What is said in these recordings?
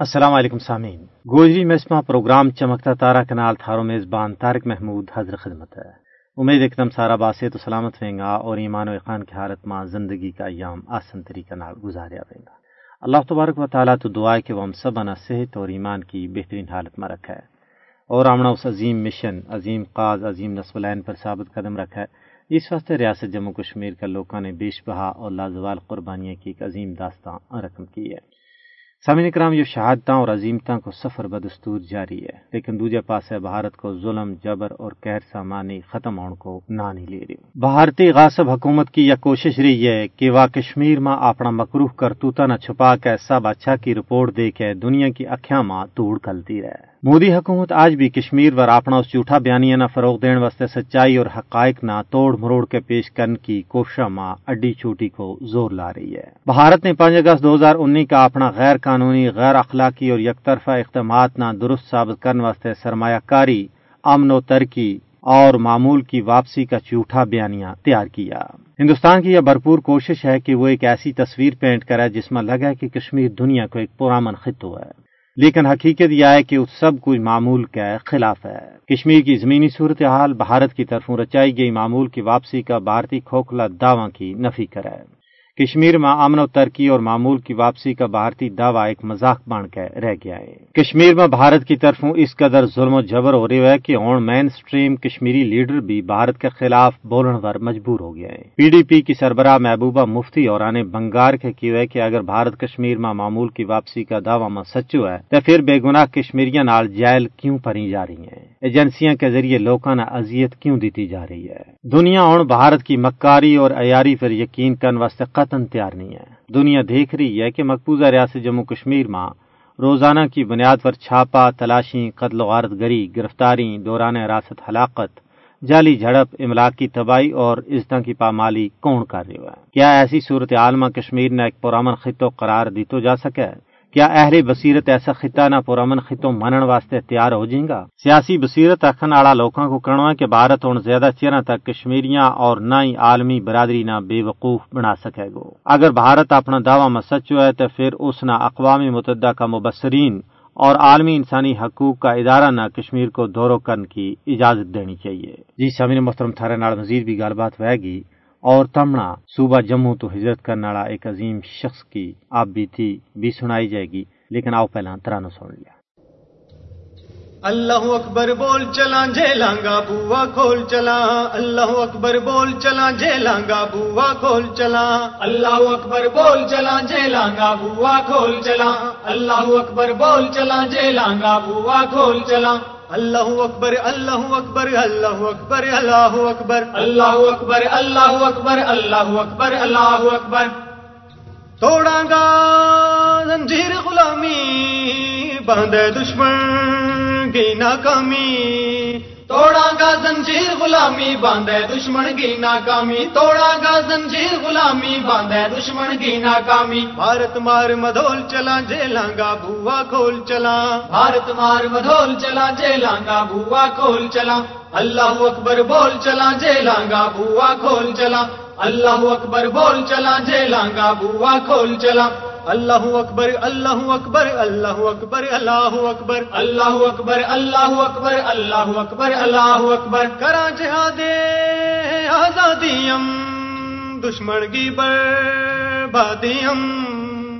السلام علیکم سامعین۔ گوجری مسما پروگرام چمکتا تارا کنال تھارو میزبان تارک محمود حضر خدمت ہے۔ امید ایک سارا باسے تو سلامت رہیں گا اور ایمان و اقان کی حالت ماں زندگی کا ایام آسن طریقہ نال گزاریا رہیں گا۔ اللہ تبارک و تعالیٰ تو دعائے کہ وہ ہم سب انا صحت اور ایمان کی بہترین حالت میں رکھا ہے اور آمنا اس عظیم مشن، عظیم قاز عظیم نصب العین پر ثابت قدم رکھا ہے اس واسطے ریاست جموں کشمیر کا لوگوں نے بیش بہا اور لازوال قربانیاں کی ایک عظیم داستان رقم کی ہے۔ سامعین کرام یہ شہادتاں اور عظیمتاں کو سفر بدستور جاری ہے، لیکن دوجے پاس ہے بھارت کو ظلم، جبر اور قہر سامانی ختم ہونے کو نہ نہیں لے رہی۔ بھارتی غاصب حکومت کی یہ کوشش رہی ہے کہ وہ کشمیر ماں اپنا مکروح کرتوتا نہ چھپا کے سب اچھا کی رپورٹ دے کے دنیا کی اکھیاں ماں توڑ کلتی رہے۔ مودی حکومت آج بھی کشمیر ور اپنا اس جھوٹا بیانیہ نہ فروغ دین واسطے سچائی اور حقائق نہ توڑ مروڑ کے پیش کرنے کی کوشش ماں اڈی چھوٹی کو زور لا رہی ہے۔ بھارت نے پانچ اگست دو ہزار انیس کا اپنا غیر قانونی غیر اخلاقی اور یک طرفہ اقدامات نہ درست ثابت کرنے واسطے سرمایہ کاری، امن و ترقی اور معمول کی واپسی کا جھوٹا بیانیہ تیار کیا۔ ہندوستان کی یہ بھرپور کوشش ہے کہ وہ ایک ایسی تصویر پینٹ کرے جس میں لگا کہ کشمیر دنیا کو ایک پرامن خطو ہے۔ لیکن حقیقت یہ ہے کہ اس سب کچھ معمول کے خلاف ہے۔ کشمیر کی زمینی صورتحال بھارت کی طرفوں رچائی گئی معمول کی واپسی کا بھارتی کھوکھلا دعوی کی نفی کرے۔ کشمیر میں امن و ترقی اور معمول کی واپسی کا بھارتی دعویٰ ایک مذاق بن کے رہ گیا ہے۔ کشمیر میں بھارت کی طرف اس قدر ظلم و جبر ہو رہی ہے کہ own mainstream Kashmiri leader بھی بھارت کے خلاف بولنے پر مجبور ہو گیا ہے۔ پی ڈی پی کی سربراہ محبوبہ مفتی اور آنے بنگار کے کی ہے کہ اگر بھارت کشمیر میں معمول کی واپسی کا دعویٰ میں سچو ہے تو پھر بے گناہ کشمیریاں نال جیل کیوں پری جا رہی ہیں؟ ایجنسیاں کے ذریعے لوکاں نے اذیت کیوں دیتی جا رہی ہے؟ دنیا اون بھارت کی مکاری اور عیاری پر یقین کرنے واسطے قطن تیار نہیں ہے۔ دنیا دیکھ رہی ہے کہ مقبوضہ ریاست جموں کشمیر میں روزانہ کی بنیاد پر چھاپا تلاشی قتل و غارت گری گرفتاری دوران راست ہلاکت، جعلی جھڑپ املاک کی تباہی اور عزتوں کی پامالی کون کر رہی ہے؟ کیا ایسی صورت عالمہ کشمیر نے ایک پرامن خطوں قرار دی تو جا سکے؟ کیا اہل بصیرت ایسا خطہ نہ پرامن خطوں منن واسطے تیار ہو جائیں گا؟ سیاسی بصیرت اکھن آڑا لوکاں کو کرنا کہ بھارت ہوں زیادہ چیروں تک کشمیریاں اور نہ ہی عالمی برادری نہ بے وقوف بنا سکے گو۔ اگر بھارت اپنا دعویٰ میں سچو ہے تو پھر اس نہ اقوام متحدہ کا مبصرین اور عالمی انسانی حقوق کا ادارہ نہ کشمیر کو دوروں کرنے کی اجازت دینی چاہیے۔ جی سامعین محترم، تھارے نال مزید بھی گل بات ہوئے گی۔ اور تمنا صوبہ جموں تو ہجرت کرنے والا ایک عظیم شخص کی آپ بھی تھی، بھی سنائی جائے گی، لیکن آؤ پہلا ترانو سن لیا۔ اللہ اکبر بول چلا جے لانگا بوا کھول چلا۔ اللہ اکبر بول چلا جے لانگا بوا کھول چلا۔ اللہ اکبر بول چلا جے لانگا بوا کھول چلا۔ اللہ اکبر بول چلا جے لانگا بوا کھول چلا۔ اللہ اکبر اللہ اکبر اللہ اکبر اللہ اکبر اللہ اکبر اللہ اکبر اللہ اکبر اللہ اکبر۔ توڑا گا زنجیر غلامی باندھے دشمن کی ناکامی۔ توڑا گا زنجیر غلامی باندھے دشمن کی ناکامی. توڑا گا زنجیر غلامی باندھے دشمن کی ناکامی. بھارت مار مدول چلا جے لانگا بوا کھول چلا بھارت مار مدول چلا جے لانگا بوا کھول چلا اللہ اکبر بول چلا جے لانگا بوا کھول چلا اللہ اکبر بول چلا جے لانگا بوا کھول چلا اللہ اکبر اللہ اکبر اللہ اکبر اللہ اکبر اللہ اکبر اللہ اکبر اللہ اکبر اللہ اکبر کرا جہاد آزادیم دشمن کی بربادیم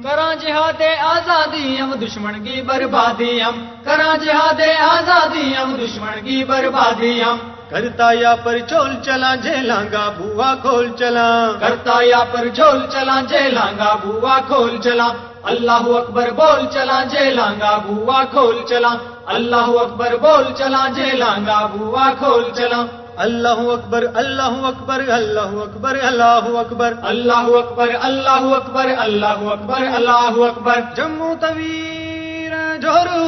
کرا جہاد آزادی ہم دشمن کی بربادی ہم کرا جہاد آزادی ہم دشمن کی بربادی ہم کرتا یا پر چول چلا جے لانگا بوا کھول چلا۔ کرتا یا پر چول چلا جے لانگا بوا کھول چلا۔ اللہ اکبر بول چلا جے لانگا بوا کھول چلا۔ اللہ اکبر بول چلا جے لانگا بوا کھول چلا۔ اللہ اکبر اللہ اکبر اللہ اکبر اللہ اکبر۔ اللہ اکبر اللہ اکبر اللہ اکبر اللہ اکبر۔ جموں تویر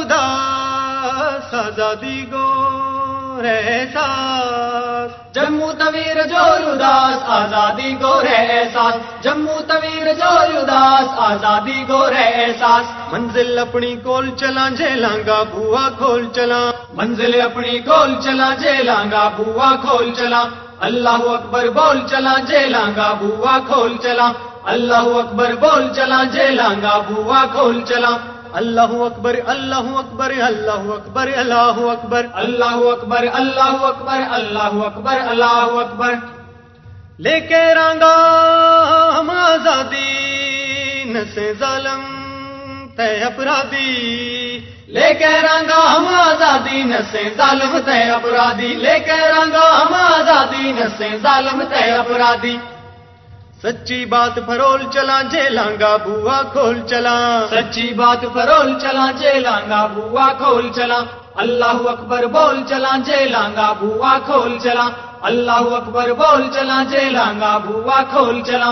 داس آزادی گو۔ احساس جموں تویر جور اداس آزادی گو رے احساس جموں تویر جور اداس آزادی گو رے احساس منزل اپنی کول چلا جے لانگا بوا کھول چلا۔ منزل اپنی کول چلا جے لانگا بوا کھول چلا۔ اللہ اکبر بول چلا جے لانگا بوا کھول چلا۔ اللہ اکبر بول چلا جے لانگا بوا کھول چلا۔ اللہ اکبر اللہ اکبر اللہ اکبر اللہ اکبر اللہ اکبر اللہ اکبر اللہ اکبر اللہ اکبر. لے کے رانگا ہم آزادی، نسے ظالم، تے اپرادی. لے کے رنگا ہم آزادی، نسے ظالم، تے اپرادی. لے کے رنگا ہم آزادی، نسے ظالم، تے اپرادی. سچی بات فرول چلا جے لانگا بوا کھول چلا۔ سچی بات فرول چلا جے لانگا بوا کھول چلا۔ اللہ اکبر بول چلا جے لانگا بوا کھول چلا۔ اللہ اکبر بول چلا جے لانگا بوا کھول چلا۔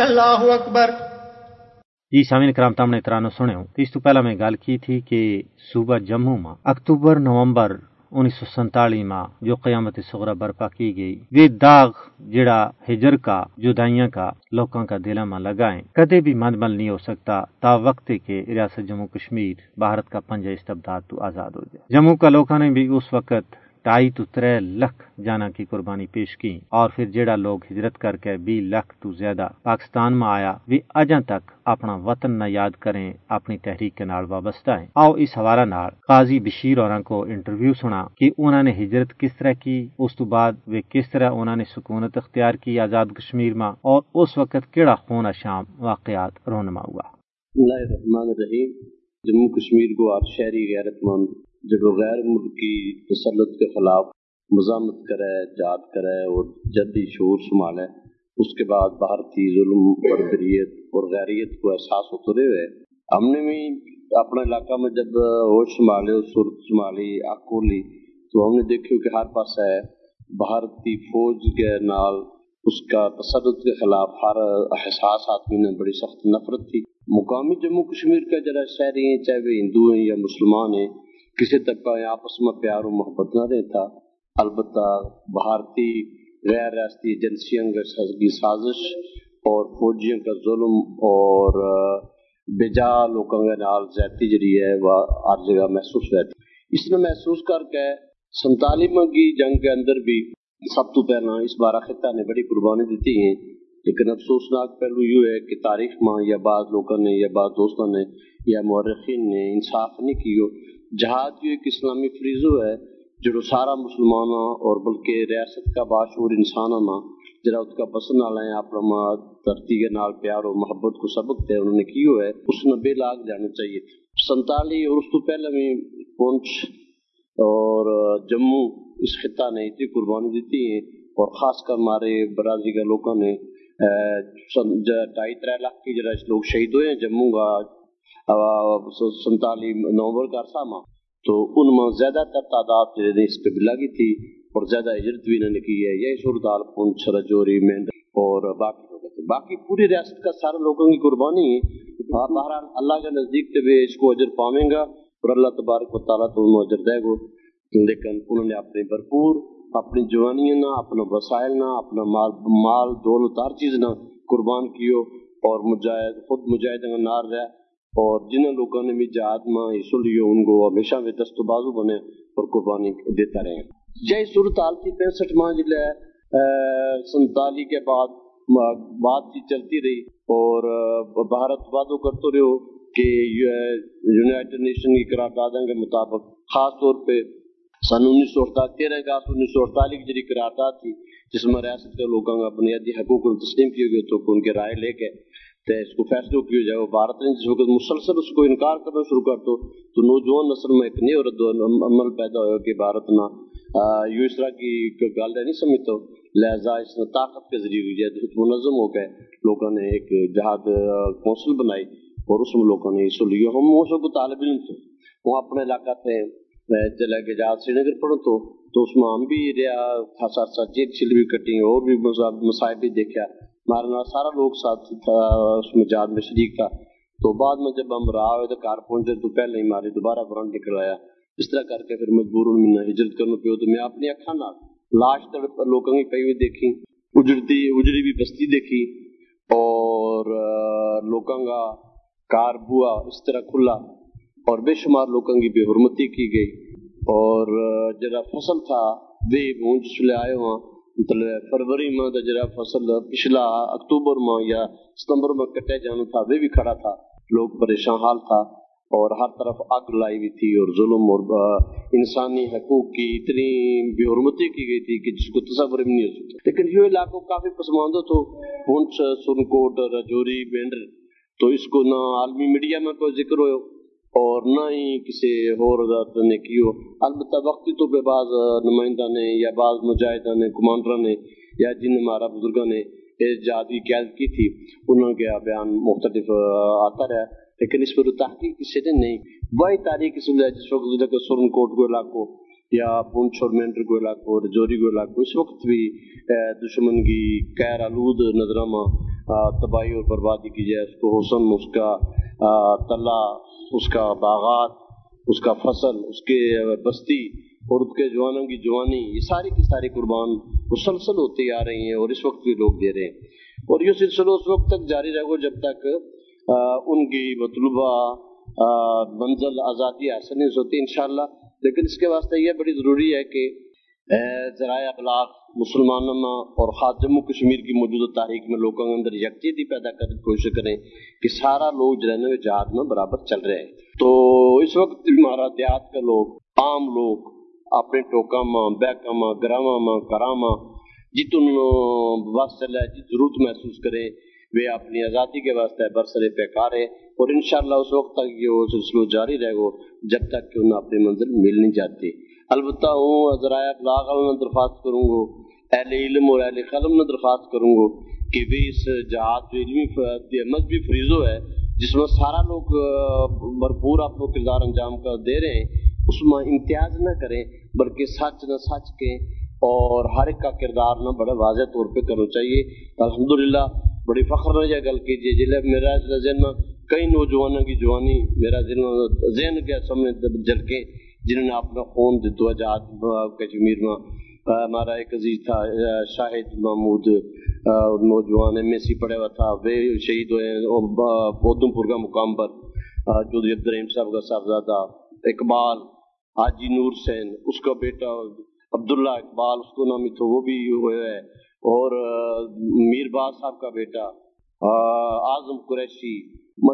اللہ اکبر جی سامعین کرام تم نے ترانو سنے ہوں اس تو پہلا میں گل کی تھی کہ صوبہ جموں میں اکتوبر نومبر انیس سو سنتالی ماں جو قیامت صغرا برپا کی گئی وہ داغ جڑا ہجر کا جدائیاں کا لوکاں کا دلہ میں لگائیں کدے بھی مندمل نہیں ہو سکتا تا وقت کے ریاست جموں کشمیر بھارت کا پنجہ استبداد تو آزاد ہو جائے جموں کا لوکاں نے بھی اس وقت ٹائی تو ترے لکھ جانا کی قربانی پیش کی اور پھر جڑا لوگ ہجرت کر کے بی لکھ تو زیادہ پاکستان میں آیا وہ اجاں تک اپنا وطن نہ یاد کریں، اپنی تحریک کے نال وابستہ ہیں۔ آؤ اس حوالہ نال قاضی بشیر اور کو انٹرویو سنا کہ انہوں نے ہجرت کس طرح کی، اس تو بعد وہ کس طرح انہوں نے سکونت اختیار کی آزاد کشمیر میں اور اس وقت کیڑا خون شام واقعات رونما ہوا۔ اللہ الرحمن الرحیم۔ جموں کشمیر کو آپ شہری غیرت مند جب غیر ملکی تسلط کے خلاف مزامت کرے جات کرے اور جدی شعور سنبھالے، اس کے بعد بھارتی ظلم بربریت اور غیریت کو احساس اترے ہوئے ہم نے بھی اپنے علاقہ میں جب ہوش سنبھالے اور صورت سنبھالی آکولی تو ہم نے دیکھو کہ ہر پاس ہے بھارتی فوج کے نال اس کا تسلط کے خلاف ہر احساس آدمی نے بڑی سخت نفرت تھی۔ مقامی جموں کشمیر کا جرا شہری ہیں، چاہے وہ ہندو ہیں یا مسلمان ہیں کسی طبقہ آپس میں پیار و محبت نہ رہتا البتہ بھارتی غیر ریاستی ایجنسیوں کی سازش اور فوجیوں کا ظلم اور بجا لوگوں کے نال زیادتی جڑی ہے، وہ ہر جگہ محسوس رہتی۔ اس نے محسوس کر کے سنتالیس کی جنگ کے اندر بھی سب تو پہلا اس بارہ خطہ نے بڑی قربانی دیتی ہیں۔ لیکن افسوسناک پہلو یہ ہے کہ تاریخ میں یا بعض لوگوں نے یا بعض دوستوں نے یا مورخین نے انصاف نہیں کی جہاد جو ایک اسلامی فریضو ہے، جو سارا مسلمانوں اور بلکہ ریاست کا باشعور انسان جرا اس کا پسند آ ہے اپنا دھرتی کے نال پیار اور محبت کو سبق تھے انہوں نے کی ہے اس نے بے لاگ جانا چاہیے۔ سنتالی اور اس تو پہلے میں پونچھ اور جموں اس خطہ نے اتنی قربانی دیتی ہیں، اور خاص کر ہمارے برازی کے لوگوں نے ڈھائی تر لاکھ کی جرا لوگ شہید ہوئے ہیں، جموں کا سنتالی نومبر کا عرصہ ماں تو ان میں زیادہ تر تعداد اس پہ بھی لگی تھی اور زیادہ ہجرت بھی انہوں نے کی ہے. یہی صورتحال پونچھ رجوری مہندر اور باقی لوگ باقی پوری ریاست کا سارے لوگوں کی قربانی ہے. بہرحال اللہ کے نزدیک سے بھی اس کو اجر پاویں گا اور اللہ تبارک و تعالیٰ تو انہوں اجر دے گو لیکن انہوں نے اپنی بھرپور اپنی جوانی نہ، اپنا وسائل نہ، اپنا مال مال، دولت، ہر چیز نہ قربان کیو اور مجاہد، خود مجاہد نار رہا اور جن لوگوں نے بھی جہاد میں حصہ لیے ان کو ہمیشہ میں دست و بازو بنے اور قربانی دیتا رہے۔ جی صورت حال تھی پینسٹھ ماہ جلے سنتالی کے بعد بات چیت چلتی رہی اور بھارت وعدوں کرتے رہے ہو کہ یونائٹڈ نیشن کی قراردادوں کے مطابق خاص طور پہ سن انیس سو اڑتالیس تیرہ اگست انیس سو اڑتالیس کی جی قرارداد تھی، جس میں ریاست کے لوگوں کا بنیادی حقوق تسلیم کیے گئے تو ان کے رائے لے کے اس کو فیصلہ کیا جائے، وہ بھارت نے جس وقت مسلسل اس کو انکار کرنا شروع کر دو تو نوجوان نسل میں ایک نہیں اور عمل پیدا ہوا کہ بھارت نہ یوں اس طرح کی گل نہیں سمجھتا۔ لہذا اس نے طاقت کے ذریعے ہوئی منظم ہو گئے لوگوں نے ایک جہاد کونسل بنائی اور اس میں لوگوں نے حصہ لیا۔ ہم وہ سب طالب علم تھے۔ وہ اپنے علاقہ تھے چلے گئے جہاز سری نگر پڑھو تو تو اس میں ہم بھی رہا خاصا سا جیل چل بھی کٹی، اور بھی مسائل بھی دیکھا ہمارا سارا لوگ ساتھ تھا، اس میں جہاد میں شریک تھا۔ تو بعد میں جب ہم رہا ہوئے تو کار پہنچے تو پہلے ہی ماری دوبارہ برانڈ نکل آیا اس طرح کر کے پھر مجبور میں ہجرت کرنا پیو تو میں اپنی اکھا نہ لاش تڑپ لوگوں کی کئی ہوئی دیکھی، اجڑتی، اجڑی بھی بستی دیکھی۔ اور لوگوں کا کار بوا اس طرح کھلا اور بے شمار لوگوں کی بے حرمتی کی گئی۔ اور جرا فصل تھا وے مونج چلے آئے ہوا مطلب فروری میں جرا فصل پچھلا اکتوبر میں یا ستمبر میں کٹے جانا تھا، وہ بھی کھڑا تھا۔ لوگ پریشان حال تھا اور ہر طرف آگ لائی ہوئی تھی اور ظلم اور انسانی حقوق کی اتنی بے حرمتی کی گئی تھی کہ جس کو تصور نہیں ہو سکتا۔ لیکن یہ علاقوں کافی پسماندہ تو پونچھ سنکوٹ رجوری بینڈر، تو اس کو نہ عالمی میڈیا میں کوئی ذکر ہو اور نہ ہی کسی اور نے کی ہو۔ البتہ وقتی تو بے بعض نمائندہ نے یا بعض مجاہدہ نے کمانڈر نے یا جن ہمارا بزرگوں نے جادی قید کی تھی، انہوں کے بیان مختلف آتا رہا۔ لیکن اس پر تحقیق کسی نے نہیں۔ وہی تاریخ اس جس وقت ضلع کے سرن کوٹ کو علاقوں یا پونچھ اور مینڈر کو علاقوں اور جوری کو علاقوں اس وقت بھی دشمن کی کیر آلود نظرامہ تباہی اور بربادی کی جائے اس کو حسن، اس کا تلا، اس کا باغات، اس کا فصل، اس کے بستی اور اس کے جوانوں کی جوانی، یہ ساری کی ساری قربان مسلسل ہوتی آ رہی ہیں اور اس وقت بھی لوگ دے رہے ہیں۔ اور یہ سلسلہ اس وقت تک جاری رہے گا جب تک ان کی مطلوبہ منزل آزادی حاصل نہیں ہوتی۔ انشاءاللہ لیکن اس کے واسطے یہ بڑی ضروری ہے کہ ذرائع ابلاغ مسلمانوں اور خاص جموں کشمیر کی موجودہ تاریخ میں لوگوں کے اندر یکجہتی پیدا کرنے کی کوشش کریں کہ سارا لوگ جو ہے جہاد میں برابر چل رہے ہیں۔ تو اس وقت ہمارا دیہات کے لوگ، عام لوگ، اپنے ٹوکا ماں بیکا ماں گراما ماں کراما جتن وقت چل ہے جت جی ضرورت محسوس کریں، وہ اپنی آزادی کے واسطے برسر پیکار ہے اور انشاءاللہ اس وقت تک یہ وہ سلسلہ جاری رہے گا، جب تک کہ انہیں اپنی منزل مل نہیں جاتی۔ البتہ ہوں ذرائع ابلاغ میں درخواست کروں گا، اہل علم اور اہل قلم میں درخواست کروں گا کہ وہ اس جہاد جو علمی مذہبی فریضو ہے، جس میں سارا لوگ بھرپور اپنا کردار انجام کر دے رہے ہیں، اس میں امتیاز نہ کریں، بلکہ سچ نہ سچ کے اور ہر ایک کا کردار نہ بڑا واضح طور پہ کرنا چاہیے۔ الحمدللہ بڑی فخر رہ گل کیجیے جلے میرا ذہن میں کئی نوجوانوں کی جوانی میرا ذہن کے سامنے جل جنہوں نے اپنا خون دیتا جات کشمیر میں۔ ہمارا ایک عزیز تھا شاہد محمود نوجوان ایم ایس سی پڑھا ہوا تھا، وہ شہید ہوئے بودم پور کا مقام پر۔ چودھری عبد الرحیم صاحب کا صاحبزادہ اقبال، حاجی نور سین اس کا بیٹا عبداللہ اقبال، اس کو نامی تھا، وہ بھی ہوئے۔ ہے اور میر باز صاحب کا بیٹا اعظم قریشی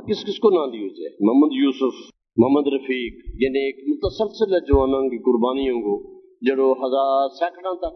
کس کس کو نہ لیو جائے محمد یوسف، محمد رفیق یعنی ایک متسلسل ہے جوانوں کی قربانیوں کو، جڑو ہزار سینکڑوں تک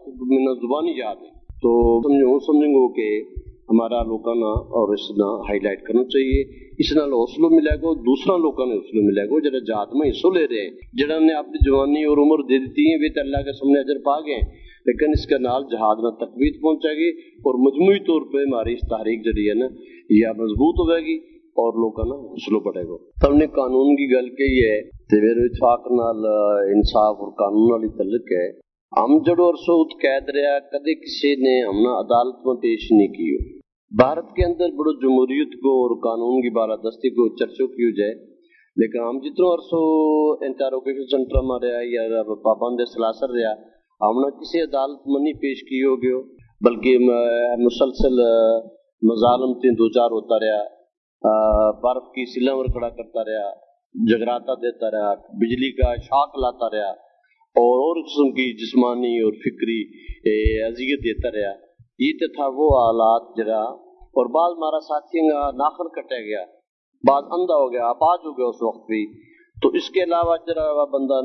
زبانی یاد ہے تو سمجھو سمجھیں گے کہ ہمارا لوگوں اور اس نہ ہائی لائٹ کرنا چاہیے۔ اس نال حوصلہ ملے گا، دوسرا لوگوں نے حوصلہ ملے گا، جڑا جات میں حصہ لے رہے ہیں۔ جڑا نے اپنی جوانی اور عمر دے دیتی ہے وہ تو اللہ کے سامنے اجر پا گئے لیکن اس کے نال جہاد میں تقویت پہنچے گی اور مجموعی طور پہ ہماری اس تحریک جڑی ہے نا، یہ مضبوط ہوئے گی اور لوگوں کا حوصلہ بڑھے گا۔ ہم نے قانون کی گل کہی ہے تو میرے اتفاق نال، انصاف اور قانون والی تعلق ہے، ہم جڑو اور سعود قید رہا، کدے کسی نے ہم عدالت میں پیش نہیں کی۔ ہو بھارت کے اندر بڑو جمہوریت کو اور قانون کی بالادستی کو چرچوں کی ہو جائے؟ لیکن ہم جتنا عرصوں انٹروگیشن سینٹر میں رہا یا پابند سلاسر رہا ہم نے کسی عدالت میں نہیں پیش کی ہو گئے بلکہ مسلسل مظالم سے دو چار ہوتا رہا برف کی سلور کھڑا کرتا رہا جگراتا دیتا رہا، بجلی کا شاک لاتا رہا، اور اور قسم کی جسمانی اور فکری اذیت دیتا رہا۔ یہ تو تھا وہ حالات جرا اور بعض ہمارا ساتھی کا ناخن کٹا گیا، بعض اندھا ہو گیا آباد ہو گیا اس وقت بھی۔ تو اس کے علاوہ جرا بندہ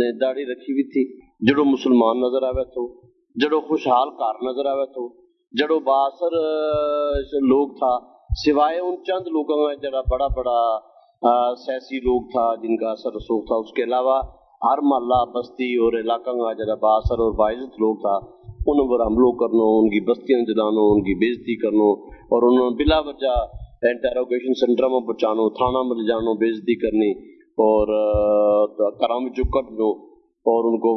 نے داڑھی رکھی ہوئی تھی۔ جڑو مسلمان نظر آوے تو، جڑو خوشحال کار نظر آوے تو، جڑو باثر لوگ تھا، سوائے ان چند لوگوں میں جڑا بڑا بڑا سیاسی لوگ تھا، جن کا اثر رسوخ تھا۔ اس کے علاوہ ہر محلہ، بستی اور علاقہ کا جڑا باثر اور باعزت لوگ تھا، ان پر حملوں کرنا ان کی بستیاں جلانا ان کی بےزتی کرنا اور انہوں نے بلا وجہ انٹروگیشن سینٹر میں پہنچانا تھانہ میں لے جانا بےزتی کرنی، اور کرام چکٹ لو اور ان کو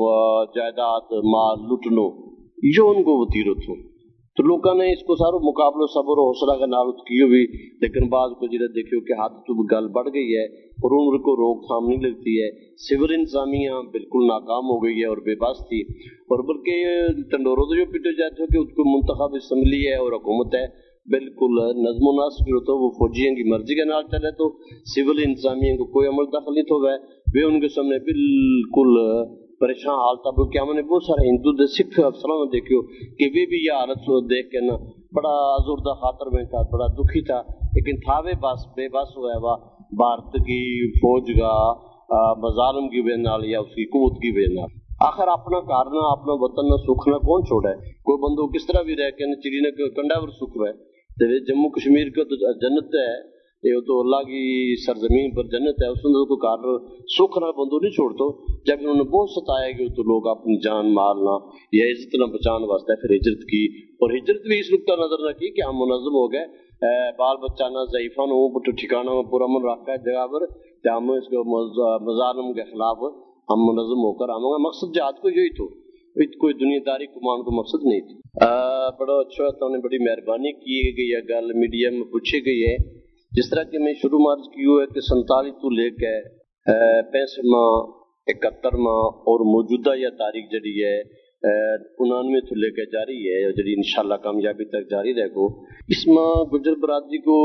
جائیداد، مال لٹنو یہ ان کو وطیرت ہو تو لوگوں نے اس کو سارا مقابلہ صبر و حوصلہ کا نال کیو بھی، لیکن بعض کو جرا دیکھو کہ ہاتھ تو گل بڑھ گئی ہے اور عمر کو روک تھام نہیں لگتی ہے۔ سول انتظامیہ بالکل ناکام ہو گئی ہے اور بے بس تھی۔ اور بلکہ ٹنڈورو تو جو پیٹے جاتے ہو کہ اس کو منتخب اسمبلی ہے اور حکومت ہے بالکل نظم و نسق جو تو وہ فوجیوں کی مرضی کے نال چلے تو سول انتظامیہ کو کوئی عمل دخل نہیں تو وہ ان کے سامنے بالکل پریشان حال تھا۔ کیا میں نے بہت سارے ہندو دے سکھ افسروں نے دیکھو کہ وہ بھی یہ حالت دیکھ کے نا بڑا ازردہ خاطر میں تھا، بڑا دکھی تھا۔ لیکن تھا بے بس بے بس ہوا ہے۔ بھارت کی فوج کا مظالم کی وجہ نال یا اس کی قوت کی وجہ نال۔ آخر اپنا کارنا اپنا وطن نہ سکھنا کون چھوڑا ہے؟ کوئی بندو کس طرح بھی رہ کے چڑی نے کنڈا پر سکھ ہے۔ جموں کشمیر کا تو جنت ہے؟ یہ تو اللہ کی سرزمین پر جنت ہے، اس نے کو کار سکھ نہ بندو نہیں چھوڑ تو جب انہوں نے بہت ستایا کہ تو لوگ اپنی جان مارنا یا عزت نہ بچانے واسطے پھر ہجرت کی۔ اور ہجرت بھی اس نقطہ نظر نہ کی کہ ہم منظم ہو گئے۔ بال بچہ نہ ضعیفہ نہ ہو ٹھکانا میں پورا من رکھا ہے، جگہ پر۔ کہ ہم اس کو مظالم کے خلاف ہم منظم ہو کر آؤں گا مقصد جہاد کو یہی تو۔ کوئی دنیا داری کمان کو مقصد نہیں تھی۔ بڑا اچھا تو نے بڑی مہربانی کی گئی ہے۔ گل میڈیا میں پوچھی گئی ہے۔ جس طرح کہ میں شروع مرض کی ہے کہ سنتالیس تو لے کے پینسٹھ ماہ، اکہتر ماہ اور موجودہ یا تاریخ جڑی ہے انانوے تو لے کے جاری ہے۔ جڑی انشاءاللہ کامیابی تک جاری رہے گو۔ اس ماں گجر برادری کو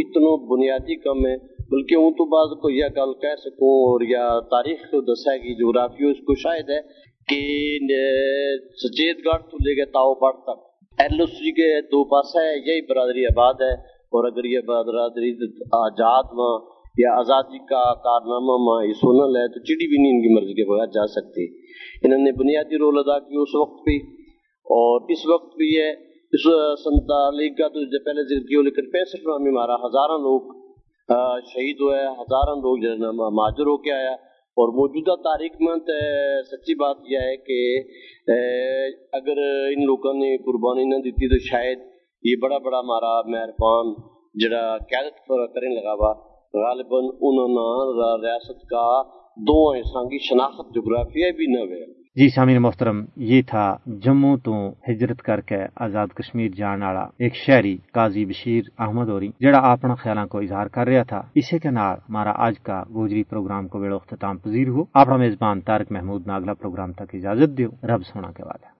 اتنا بنیادی کم ہے، بلکہ ہوں تو بعض کو یہ گل کہہ سکوں اور یا تاریخ کو دسا گی جغرافی اس کو شاید ہے۔ کہ سچیت گڑھ تو لے کے تاؤ بڑھ تک ایل او سی کے دو پاسا ہے یہی برادری آباد ہے اور اگر یہ برادری آزاد ماں یا آزادی کا کارنامہ ماں یہ سونا لے تو چڑی بھی نہیں ان کی مرضی کے بغیر جا سکتی انہوں نے بنیادی رول ادا کی اس وقت بھی اور اس وقت بھی ہے اس سنتالیس کا تو پہلے ذکر کیا لیکن پینسٹھ میں ہمارا ہزارہ لوگ شہید ہوئے ہزارہ لوگ جو ہے ہو کے آیا اور موجودہ تاریخ میں سچی بات یہ ہے کہ اگر ان لوگوں نے قربانی نہ دیتی تو شاید یہ بڑا بڑا ہمارا مہربان جڑا قیادت پر کرنے لگا ہوا غالباً انہوں نے ریاست کا دو حصہ کی شناخت جغرافیہ بھی نہ ہوئے جی سامین محترم، یہ تھا جموں تو ہجرت کر کے آزاد کشمیر جان والا ایک شہری قاضی بشیر احمد اوری، جڑا اپنا خیالاں کو اظہار کر رہا تھا۔ اسی کے نال ہمارا آج کا گوجری پروگرام کو ویڑو اختتام پذیر ہو۔ اپنا میزبان تارک محمود ناگلا پروگرام تک اجازت دیو۔ رب سونا کے بعد